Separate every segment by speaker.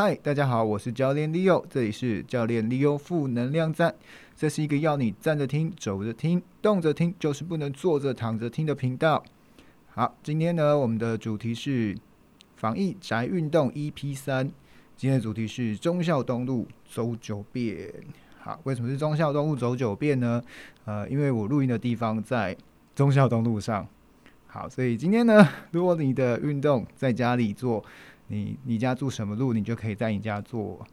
Speaker 1: 嗨，大家好，我是教练 Leo，这里是教练 Leo 负能量站。这是一个要你站着听、走着听、动着听，就是不能坐着躺着听的频道。好，今天呢，我们的主题是防疫宅运动 EP 三。今天的主题是忠孝东路走九遍。好，为什么是忠孝东路走九遍呢？呃，因为我录音的地方在忠孝东路上。好，所以今天呢，如果你的运动在家里做。你你家住什么路，你就可以在你家做，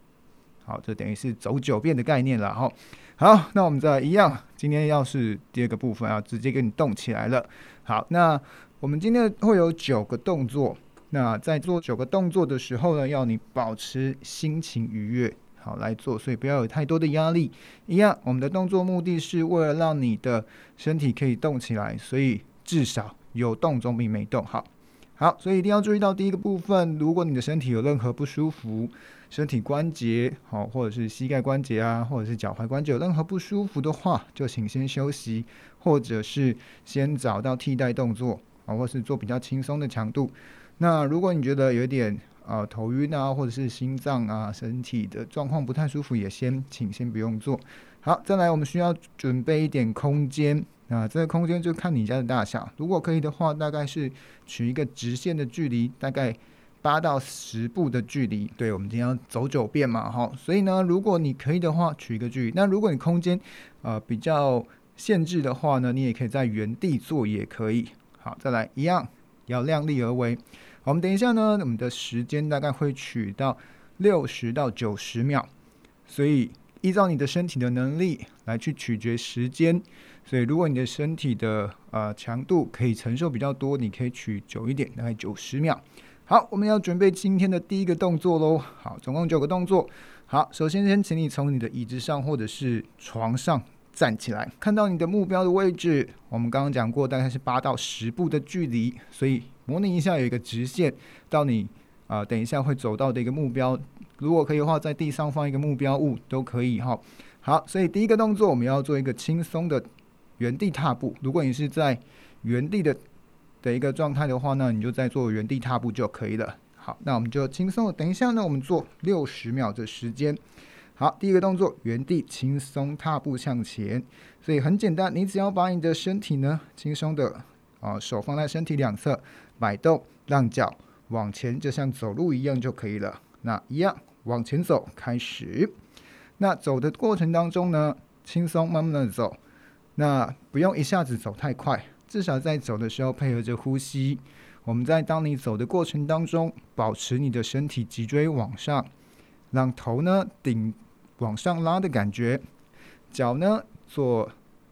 Speaker 1: 好，这等于是走九遍的概念了。好，好，那我们再一样，今天要是第二个部分，要直接给你动起来了。好，那我们今天会有九个动作。那在做九个动作的时候呢，要你保持心情愉悦，好来做，所以不要有太多的压力。一样，我们的动作目的是为了让你的身体可以动起来，所以至少有动总比没动好。好，所以一定要注意到第一个部分。如果你的身体有任何不舒服，身体关节好，或者是膝盖关节啊，或者是脚踝关节有任何不舒服的话，就请先休息，或者是先找到替代动作啊，或是做比较轻松的强度。那如果你觉得有点呃头晕啊，或者是心脏啊，身体的状况不太舒服，也先请先不用做。好，再来，我们需要准备一点空间。那这个空间就看你家的大小，如果可以的话，大概是取一个直线的距离，大概八到十步的距离。对，我们今天要走九遍嘛，哈，所以呢，如果你可以的话，取一个距离。那如果你空间呃比较限制的话呢，你也可以在原地做，也可以。好，再来一样，要量力而为。我们等一下呢，我们的时间大概会取到六十到九十秒，所以依照你的身体的能力来去取决时间。所以，如果你的身体的呃强度可以承受比较多，你可以取久一点，大概九十秒。好，我们要准备今天的第一个动作喽。好，总共九个动作。好，首先先请你从你的椅子上或者是床上站起来，看到你的目标的位置。我们刚刚讲过，大概是八到十步的距离，所以模拟一下有一个直线到你啊、等一下会走到的一个目标。如果可以的话，在地上放一个目标物都可以哈。好，所以第一个动作我们要做一个轻松的。原地踏步，如果你是在原地的的一个状态的话呢，你就在做原地踏步就可以了。好，那我们就轻松。等一下呢，我们做六十秒的时间。好，第一个动作，原地轻松踏步向前。所以很简单，你只要把你的身体呢轻松的啊手放在身体两侧摆动，让脚往前，就像走路一样就可以了。那一样往前走，开始。那走的过程当中呢，轻松慢慢的走。那不用一下子走太快，至少在走的时候配合着呼吸。我们在当你走的过程当中，保持你的身体脊椎往上，让头呢顶往上拉的感觉，脚呢做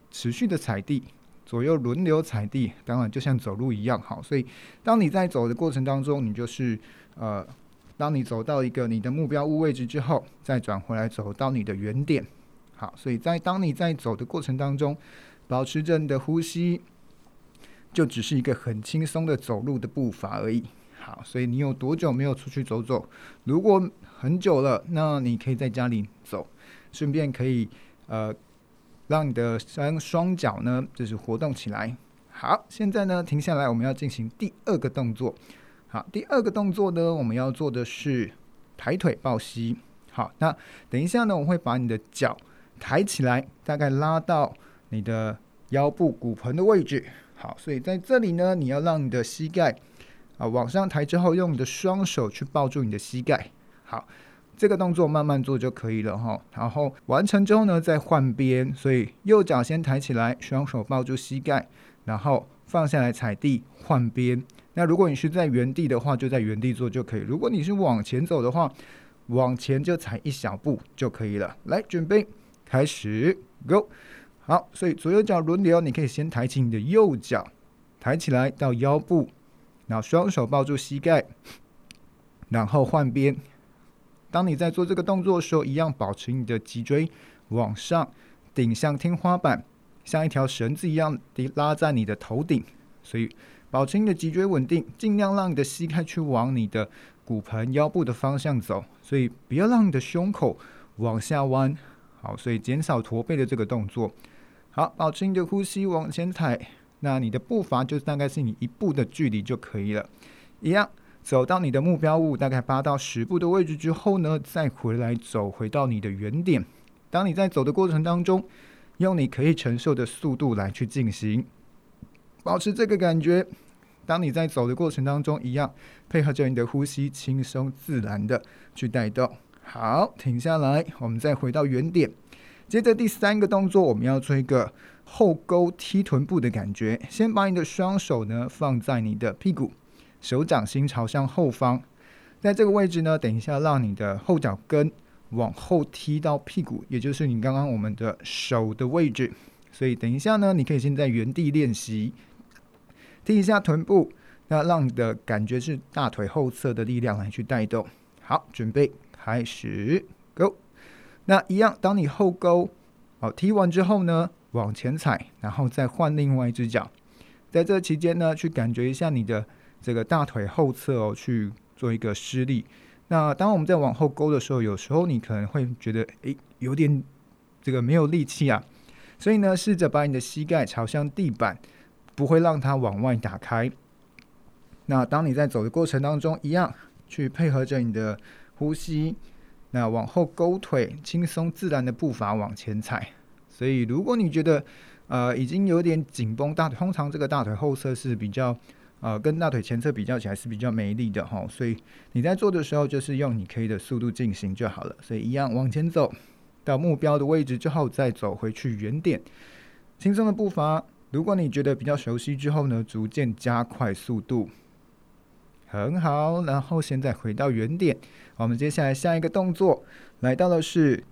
Speaker 1: 持续的踩地，左右轮流踩地，当然就像走路一样好。所以当你在走的过程当中，你就是呃，当你走到一个你的目标物位置之后，再转回来走到你的原点。好，所以在当你在走的过程当中，保持着你的呼吸，就只是一个很轻松的走路的步伐而已。好，所以你有多久没有出去走走？如果很久了，那你可以在家里走，顺便可以呃让你的双双脚呢就是活动起来。好，现在呢停下来，我们要进行第二个动作。好，第二个动作呢，我们要做的是抬腿抱膝。好，那等一下呢，我会把你的脚。抬起来，大概拉到你的腰部骨盆的位置。好，所以在这里呢，你要让你的膝盖啊往上抬之后，用你的双手去抱住你的膝盖。好，这个动作慢慢做就可以了哈。然后完成之后呢，再换边。所以右脚先抬起来，双手抱住膝盖，然后放下来踩地换边。那如果你是在原地的话，就在原地做就可以。如果你是往前走的话，往前就踩一小步就可以了。来，准备。开始，Go，好，所以左右脚轮流，你可以先抬起你的右脚，抬起来到腰部，然后双手抱住膝盖，然后换边。当你在做这个动作的时候，一样保持你的脊椎往上顶向天花板，像一条绳子一样的拉在你的头顶，所以保持你的脊椎稳定，尽量让你的膝盖去往你的骨盆、腰部的方向走，所以不要让你的胸口往下弯。好，所以减少驼背的这个动作。好，保持你的呼吸往前踩，那你的步伐就大概是你一步的距离就可以了。一样，走到你的目标物大概八到十步的位置之后呢，再回来走回到你的原点。当你在走的过程当中，用你可以承受的速度来去进行，保持这个感觉。当你在走的过程当中，一样配合着你的呼吸，轻松自然的去带动。好，停下来，我们再回到原点。接着第三个动作，我们要做一个后勾踢臀部的感觉。先把你的双手呢放在你的屁股，手掌心朝向后方，在这个位置呢，等一下让你的后脚跟往后踢到屁股，也就是你刚刚我们的手的位置。所以等一下呢，你可以先在原地练习。踢一下臀部，那让你的感觉是大腿后侧的力量来去带动。好，准备开始，Go。那一样，当你后勾，好，踢完之后呢，往前踩，然后再换另外一只脚。在这期间呢，去感觉一下你的这个大腿后侧哦，去做一个施力。那当我们在往后勾的时候，有时候你可能会觉得，诶，有点这个没有力气啊。所以呢，试着把你的膝盖朝向地板。不会让它往外打开。那当你在走的过程当中，一样去配合着你的呼吸，那往后勾腿，轻松自然的步伐往前踩。所以，如果你觉得呃已经有点紧绷，大腿通常这个大腿后侧是比较呃跟大腿前侧比较起来是比较没力的哈。所以你在做的时候，就是用你可以的速度进行就好了。所以一样往前走到目标的位置之后，再走回去原点，轻松的步伐。如果你觉得比较熟悉之后呢，逐渐加快速度，很好。然后现在回到原点，我们接下来下一个动作来到的是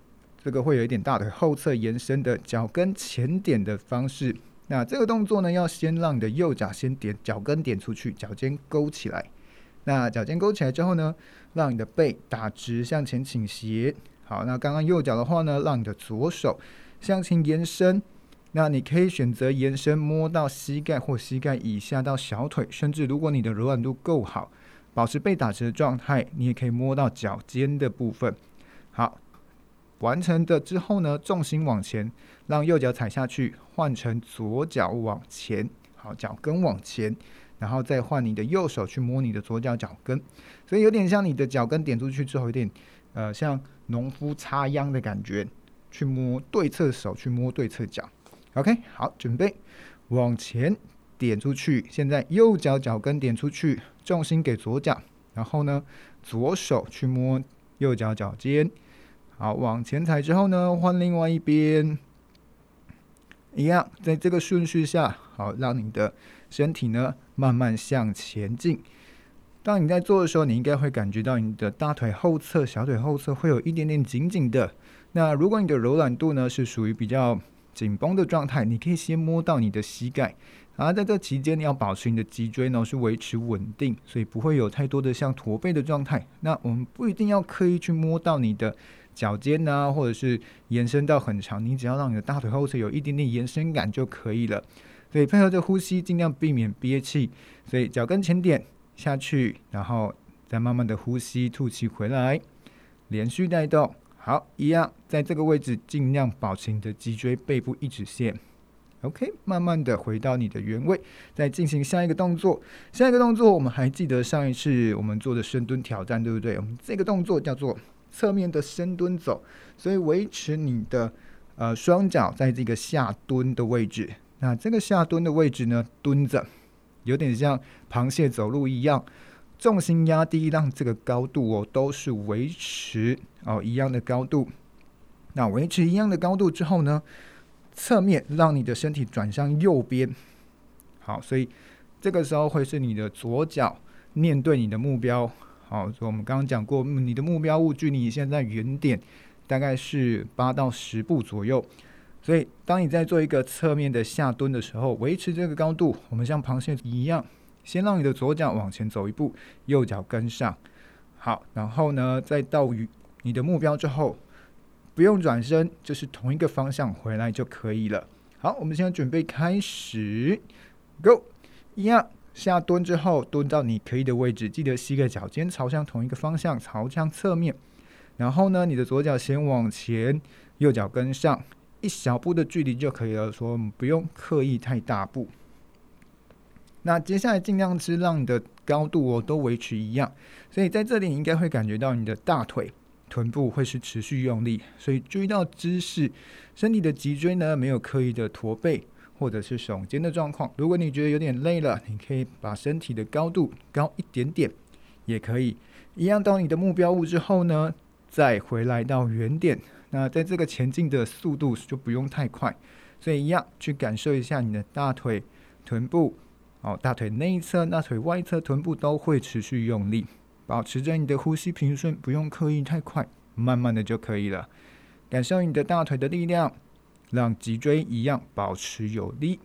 Speaker 1: 这个会有一点大腿后侧延伸的脚跟前点的方式。那这个动作呢，要先让你的右脚先点脚跟点出去，脚尖勾起来。那脚尖勾起来之后呢，让你的背打直向前倾斜。好，那刚刚右脚的话呢，让你的左手向前延伸。那你可以选择延伸摸到膝盖或膝盖以下到小腿，甚至如果你的柔软度够好，保持被打直的状态，你也可以摸到脚尖的部分。好，完成的之后呢，重心往前，让右脚踩下去，换成左脚往前，好，脚跟往前，然后再换你的右手去摸你的左脚脚跟，所以有点像你的脚跟点出去之后，有点呃像农夫插秧的感觉，去摸对侧手去摸对侧脚。OK，好，准备往前点出去。现在右脚脚跟点出去，重心给左脚，然后呢，左手去摸右脚脚尖。好，往前踩之后呢，换另外一边，一样，在这个顺序下，好，让你的身体呢慢慢向前进。当你在做的时候，你应该会感觉到你的大腿后侧、小腿后侧会有一点点紧紧的。那如果你的柔软度呢是属于比较紧绷的状态，你可以先摸到你的膝盖，然后在这期间你要保持你的脊椎呢是维持稳定，所以不会有太多的像驼背的状态。那我们不一定要刻意去摸到你的脚尖啊，或者是延伸到很长，你只要让你的大腿后侧有一点点延伸感就可以了。所以配合着呼吸，尽量避免憋气。所以脚跟前点下去，然后再慢慢的呼吸吐气回来，连续带动。好，一样，在这个位置尽量保持你的脊椎背部一直线。OK，慢慢的回到你的原位，再进行下一个动作。下一个动作，我们还记得上一次我们做的深蹲挑战，对不对？我们这个动作叫做侧面的深蹲走，所以维持你的呃双脚在这个下蹲的位置。那这个下蹲的位置呢，蹲着，有点像螃蟹走路一样。重心压低，让这个高度哦都是维持哦一样的高度。那维持一样的高度之后呢，侧面让你的身体转向右边。好，所以这个时候会是你的左脚面对你的目标。好，所以我们刚刚讲过，你的目标物距离你现在原点大概是八到十步左右。所以当你在做一个侧面的下蹲的时候，维持这个高度，我们像螃蟹一样。先让你的左脚往前走一步，右脚跟上，好，然后呢，再到于你的目标之后，不用转身，就是同一个方向回来就可以了。好，我们现在准备开始，Go，一样下蹲之后，蹲到你可以的位置，记得膝盖脚尖朝向同一个方向，朝向侧面。然后呢，你的左脚先往前，右脚跟上，一小步的距离就可以了，说不用刻意太大步。那接下来尽量是让你的高度哦都维持一样。所以在这里你应该会感觉到你的大腿、臀部会是持续用力。所以注意到姿势，身体的脊椎呢没有刻意的驼背或者是耸肩的状况。如果你觉得有点累了，你可以把身体的高度高一点点，也可以。一样到你的目标物之后呢，再回来到原点。那在这个前进的速度就不用太快，所以一样去感受一下你的大腿、臀部，哦，大腿内侧、大腿外侧、臀部都会持续用力，保持着你的呼吸平顺，不用刻意太快，慢慢的就可以了。感受你的大腿的力量，让脊椎一样保持有力。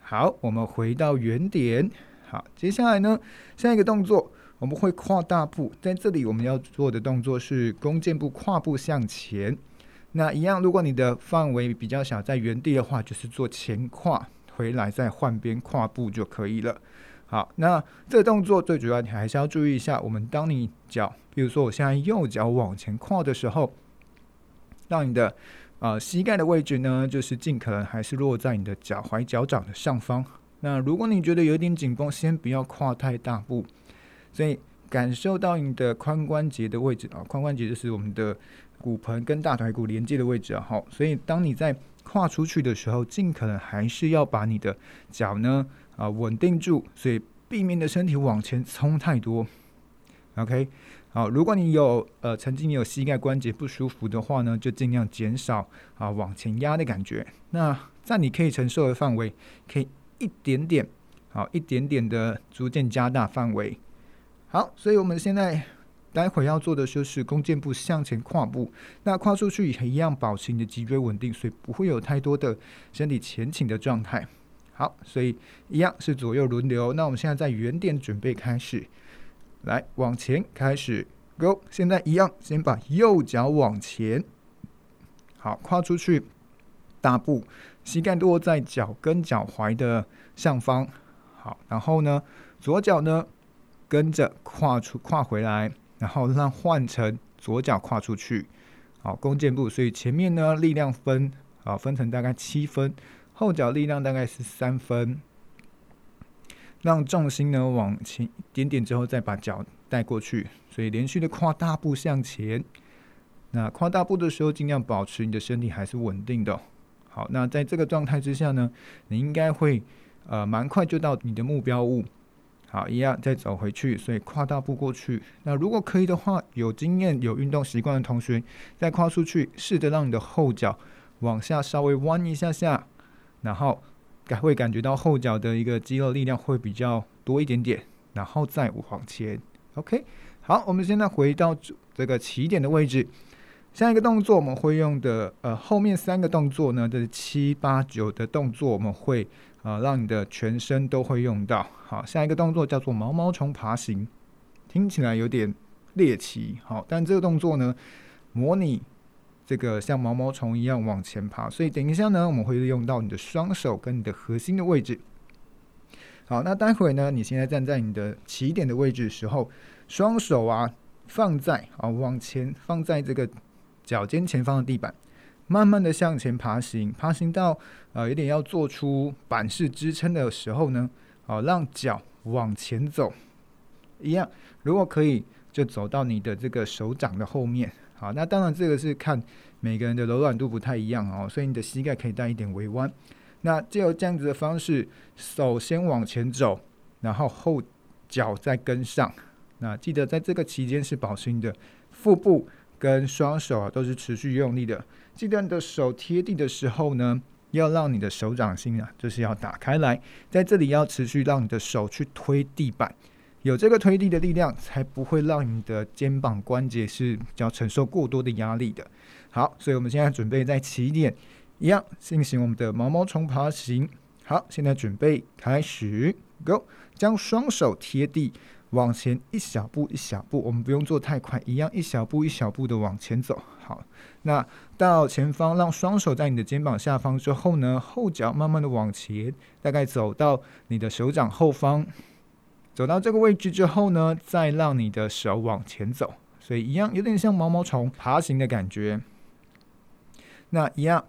Speaker 1: 好，我们回到原点。好，接下来呢，下一个动作。我们会跨大步，在这里我们要做的动作是弓箭步跨步向前。那一样，如果你的范围比较小，在原地的话，就是做前跨回来，再换边跨步就可以了。好，那这个动作最主要你还是要注意一下，我们当你脚，比如说我现在右脚往前跨的时候，让你的呃膝盖的位置呢，就是尽可能还是落在你的脚踝脚掌的上方。那如果你觉得有点紧绷，先不要跨太大步。所以感受到你的髋关节的位置啊，髋关节就是我们的骨盆跟大腿骨连接的位置啊。好，所以当你在跨出去的时候，尽可能还是要把你的脚呢啊稳定住，所以避免的身体往前冲太多。OK，好，如果你有呃曾经有膝盖关节不舒服的话呢，就尽量减少啊往前压的感觉。那在你可以承受的范围，可以一点点好，一点点的逐渐加大范围。好，所以我们现在待会要做的就是弓箭步向前跨步。那跨出去也一样，保持你的脊椎稳定，所以不会有太多的身体前倾的状态。好，所以一样是左右轮流。那我们现在在原点准备开始，来往前开始，Go！现在一样，先把右脚往前，好，跨出去，大步，膝盖落在脚跟脚踝的上方。好，然后呢，左脚呢？跟着跨出跨回来，然后让换成左脚跨出去，好，弓箭步。所以前面呢力量分啊分成大概七分，后脚力量大概是三分，让重心呢往前一点点之后再把脚带过去，所以连续的跨大步向前。那跨大步的时候，尽量保持你的身体还是稳定的。好，那在这个状态之下呢，你应该会呃蛮快就到你的目标物。好，一样再走回去，所以跨大步过去。那如果可以的话，有经验、有运动习惯的同学，再跨出去，试着让你的后脚往下稍微弯一下下，然后感会感觉到后脚的一个肌肉力量会比较多一点点，然后再往前。OK，好，我们现在回到这个起点的位置。下一个动作我们会用的，呃，后面三个动作呢，这是七八九的动作，我们会。啊，让你的全身都会用到。好，下一个动作叫做毛毛虫爬行，听起来有点猎奇。好，但这个动作呢，模拟这个像毛毛虫一样往前爬。所以等一下呢，我们会用到你的双手跟你的核心的位置。好，那待会呢，你现在站在你的起点的位置的时候，双手啊放在啊往前放在这个脚尖前方的地板。慢慢的向前爬行，爬行到呃有点要做出板式支撑的时候呢，好、让脚往前走，一样，如果可以就走到你的这个手掌的后面。好，那当然这个是看每个人的柔软度不太一样哦，所以你的膝盖可以带一点微弯。那借由这样子的方式，手先往前走，然后后脚再跟上。那记得在这个期间是保持你的腹部跟双手啊都是持续用力的。记得你的手贴地的时候呢，要让你的手掌心啊，就是要打开来，在这里要持续让你的手去推地板，有这个推地的力量，才不会让你的肩膀关节是比较承受过多的压力的。好，所以我们现在准备在起点一样进行我们的毛毛虫爬行。好，现在准备开始，Go，将双手贴地。往前一小步一小步，我们不用做太快，一样一小步一小步的往前走。好，那到前方，让双手在你的肩膀下方之后呢，后脚慢慢的往前，大概走到你的手掌后方，走到这个位置之后呢，再让你的手往前走，所以一样有点像毛毛虫爬行的感觉。那一样，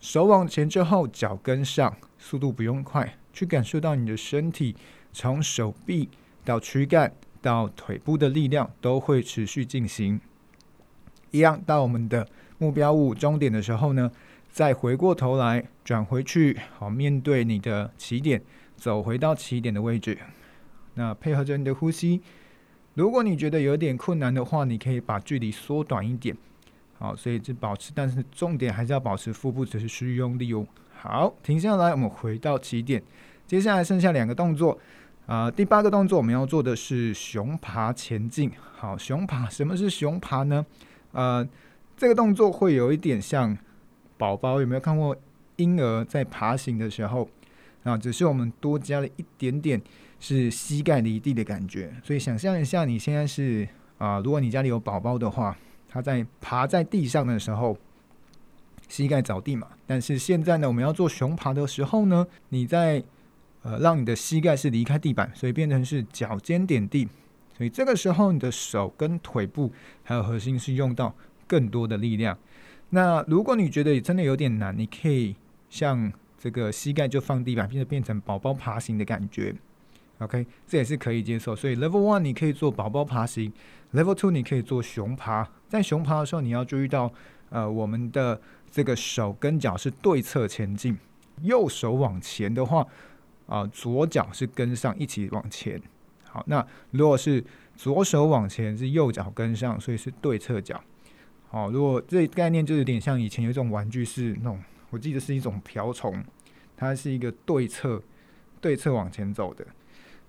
Speaker 1: 手往前之后，脚跟上，速度不用快，去感受到你的身体从手臂。到躯干到腿部的力量都会持续进行。一样到我们的目标物终点的时候呢，再回过头来转回去，好，面对你的起点，走回到起点的位置。那配合着你的呼吸，如果你觉得有点困难的话，你可以把距离缩短一点。好，所以就保持，但是重点还是要保持腹部只是需用力哦。好，停下来，我们回到起点。接下来剩下两个动作，呃，第八个动作我们要做的是熊爬前进。好，熊爬，什么是熊爬呢？呃，这个动作会有一点像宝宝，有没有看过婴儿在爬行的时候？啊，只是我们多加了一点点是膝盖离地的感觉。所以想象一下，你现在是啊、如果你家里有宝宝的话。他在爬在地上的时候，膝盖着地嘛。但是现在呢，我们要做熊爬的时候呢，你在呃让你的膝盖是离开地板，所以变成是脚尖点地。所以这个时候，你的手跟腿部还有核心是用到更多的力量。那如果你觉得真的有点难，你可以像这个膝盖就放地板，变得变成宝宝爬行的感觉。OK，这也是可以接受。所以 Level One 你可以做宝宝爬行，Level Two 你可以做熊爬。在熊爬的时候，你要注意到，呃，我们的这个手跟脚是对侧前进。右手往前的话，啊、左脚是跟上一起往前。好，那如果是左手往前，是右脚跟上，所以是对侧脚。好，如果这概念就有点像以前有一种玩具是那种，我记得是一种瓢虫，它是一个对侧对侧往前走的。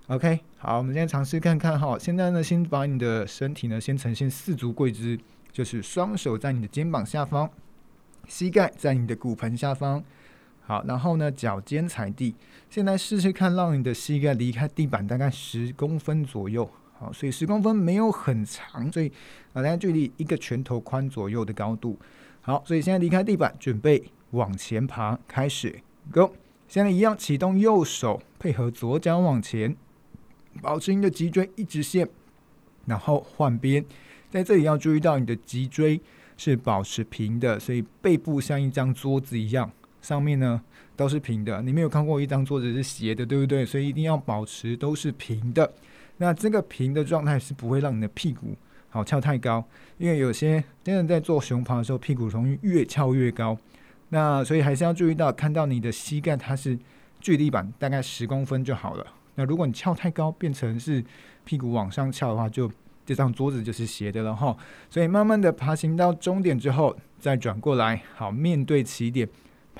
Speaker 1: OK，好，我们现在尝试看看哈。现在呢，先把你的身体呢，先呈现四足跪姿，就是双手在你的肩膀下方，膝盖在你的骨盆下方。好，然后呢，脚尖踩地。现在试试看，让你的膝盖离开地板大概十公分左右。好，所以十公分没有很长，所以啊，大概距离一个拳头宽左右的高度。好，所以现在离开地板，准备往前爬，开始，Go。现在一样，启动右手，配合左脚往前。保持你的脊椎一直线，然后换边，在这里要注意到你的脊椎是保持平的，所以背部像一张桌子一样，上面呢都是平的。你没有看过一张桌子是斜的，对不对？所以一定要保持都是平的。那这个平的状态是不会让你的屁股好翘太高，因为有些真的在做熊爬的时候，屁股容易越翘越高。那所以还是要注意到，看到你的膝盖它是距离板大概十公分就好了。那如果你翘太高，变成是屁股往上翘的话，就这张桌子就是斜的了哈。所以慢慢的爬行到终点之后，再转过来，好，面对起点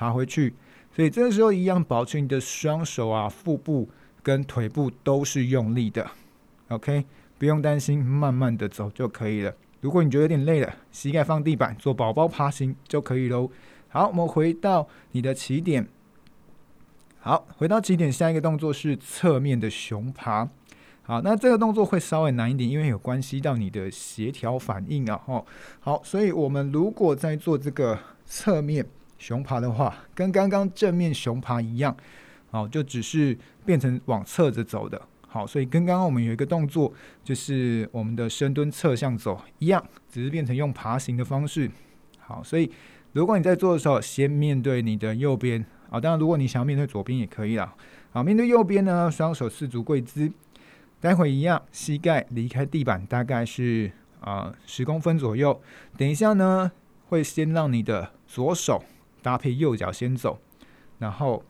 Speaker 1: 爬回去。所以这个时候一样保持你的双手啊，腹部跟腿部都是用力的。OK，不用担心，慢慢的走就可以了。如果你觉得有点累了，膝盖放地板，做宝宝爬行就可以喽。好，我们回到你的起点。好，回到起点，下一个动作是侧面的熊爬。好，那这个动作会稍微难一点，因为有关系到你的协调反应啊。哦，好，所以我们如果在做这个侧面熊爬的话，跟刚刚正面熊爬一样，好，就只是变成往侧着走的。好，所以跟刚刚我们有一个动作，就是我们的深蹲侧向走一样，只是变成用爬行的方式。好，所以如果你在做的时候，先面对你的右边。好，当然，如果你想要面对左边也可以啦。好，面对右边呢，双手四足跪姿，待会一样，膝盖离开地板大概是啊十公分左右。等一下呢，会先让你的左手搭配右脚先走，然后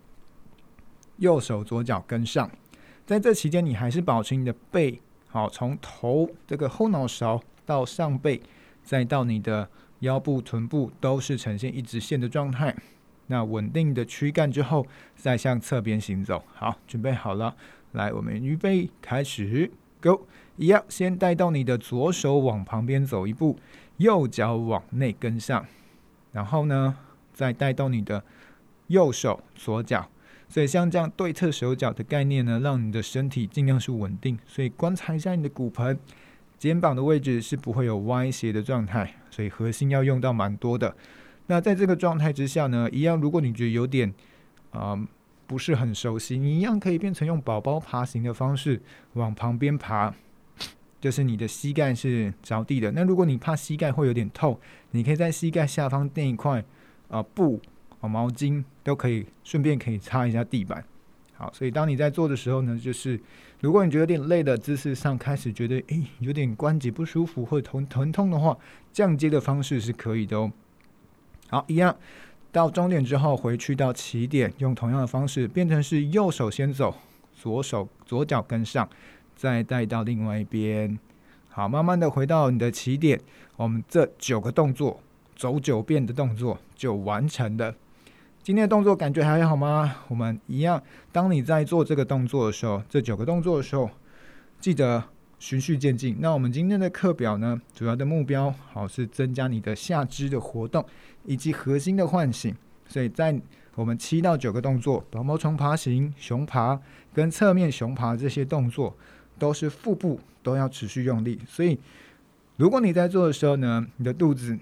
Speaker 1: 右手左脚跟上。在这期间，你还是保持你的背好，从头这个后脑勺到上背，再到你的腰部、臀部都是呈现一直线的状态。那稳定的躯干之后，再向侧边行走。好，准备好了，来，我们预备开始，Go！一样，先带动你的左手往旁边走一步，右脚往内跟上，然后呢，再带动你的右手左脚。所以像这样对侧手脚的概念呢，让你的身体尽量是稳定。所以观察一下你的骨盆、肩膀的位置是不会有歪斜的状态，所以核心要用到蛮多的。那在这个状态之下呢，一样，如果你觉得有点啊、不是很熟悉，你一样可以变成用宝宝爬行的方式往旁边爬，就是你的膝盖是着地的。那如果你怕膝盖会有点痛，你可以在膝盖下方垫一块啊、布啊毛巾，都可以顺便可以擦一下地板。好，所以当你在做的时候呢，就是如果你觉得有点累的姿势上开始觉得诶有点关节不舒服或者疼疼痛的话，降阶的方式是可以的哦。好，一样到终点之后回去到起点，用同样的方式变成是右手先走，左手左脚跟上，再带到另外一边。好，慢慢的回到你的起点，我们这九个动作走九遍的动作就完成了。今天的动作感觉还好吗？我们一样，当你在做这个动作的时候，这九个动作的时候，记得循序渐进。那我们今天的课表呢，主要的目标好是增加你的下肢的活动以及核心的唤醒。所以在我们七到九个动作，毛毛虫爬行、熊爬跟侧面熊爬这些动作，都是腹部都要持续用力。所以如果你在做的时候呢，你的肚子。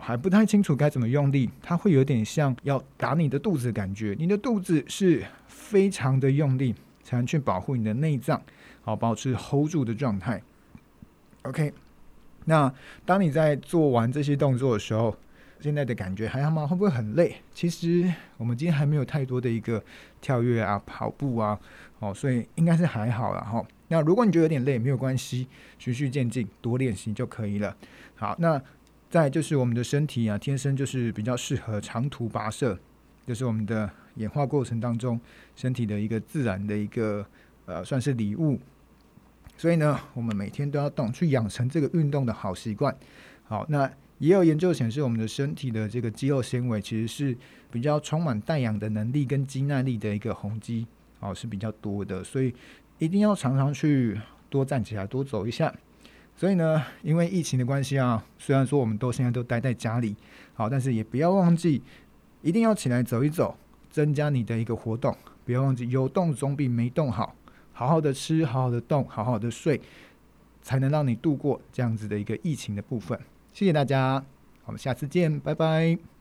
Speaker 1: 还不太清楚该怎么用力，它会有点像要打你的肚子的感觉。你的肚子是非常的用力，才能去保护你的内脏，好保持 hold 住的状态。OK，那当你在做完这些动作的时候，现在的感觉还好吗？会不会很累？其实我们今天还没有太多的一个跳跃啊、跑步啊，哦，所以应该是还好了哈。那如果你觉得有点累，没有关系，循序渐进，多练习就可以了。好，那。再就是我们的身体啊，天生就是比较适合长途跋涉，就是我们的演化过程当中身体的一个自然的一个呃，算是礼物。所以呢，我们每天都要动，去养成这个运动的好习惯。好，那也有研究显示，我们的身体的这个肌肉纤维其实是比较充满带氧的能力跟肌耐力的一个红肌，哦，是比较多的，所以一定要常常去多站起来，多走一下。所以呢，因为疫情的关系啊，虽然说我们都现在都待在家里，好，但是也不要忘记，一定要起来走一走，增加你的一个活动。不要忘记，有动总比没动好。好好的吃，好好的动，好好的睡，才能让你度过这样子的一个疫情的部分。谢谢大家，我们下次见，拜拜。